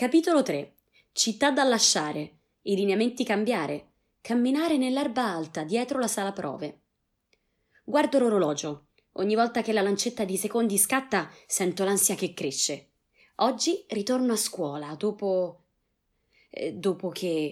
Capitolo 3 Città da lasciare, i lineamenti cambiare, camminare nell'erba alta dietro la sala prove. Guardo l'orologio. Ogni volta che la lancetta di secondi scatta, sento l'ansia che cresce. Oggi ritorno a scuola dopo. Eh, dopo che.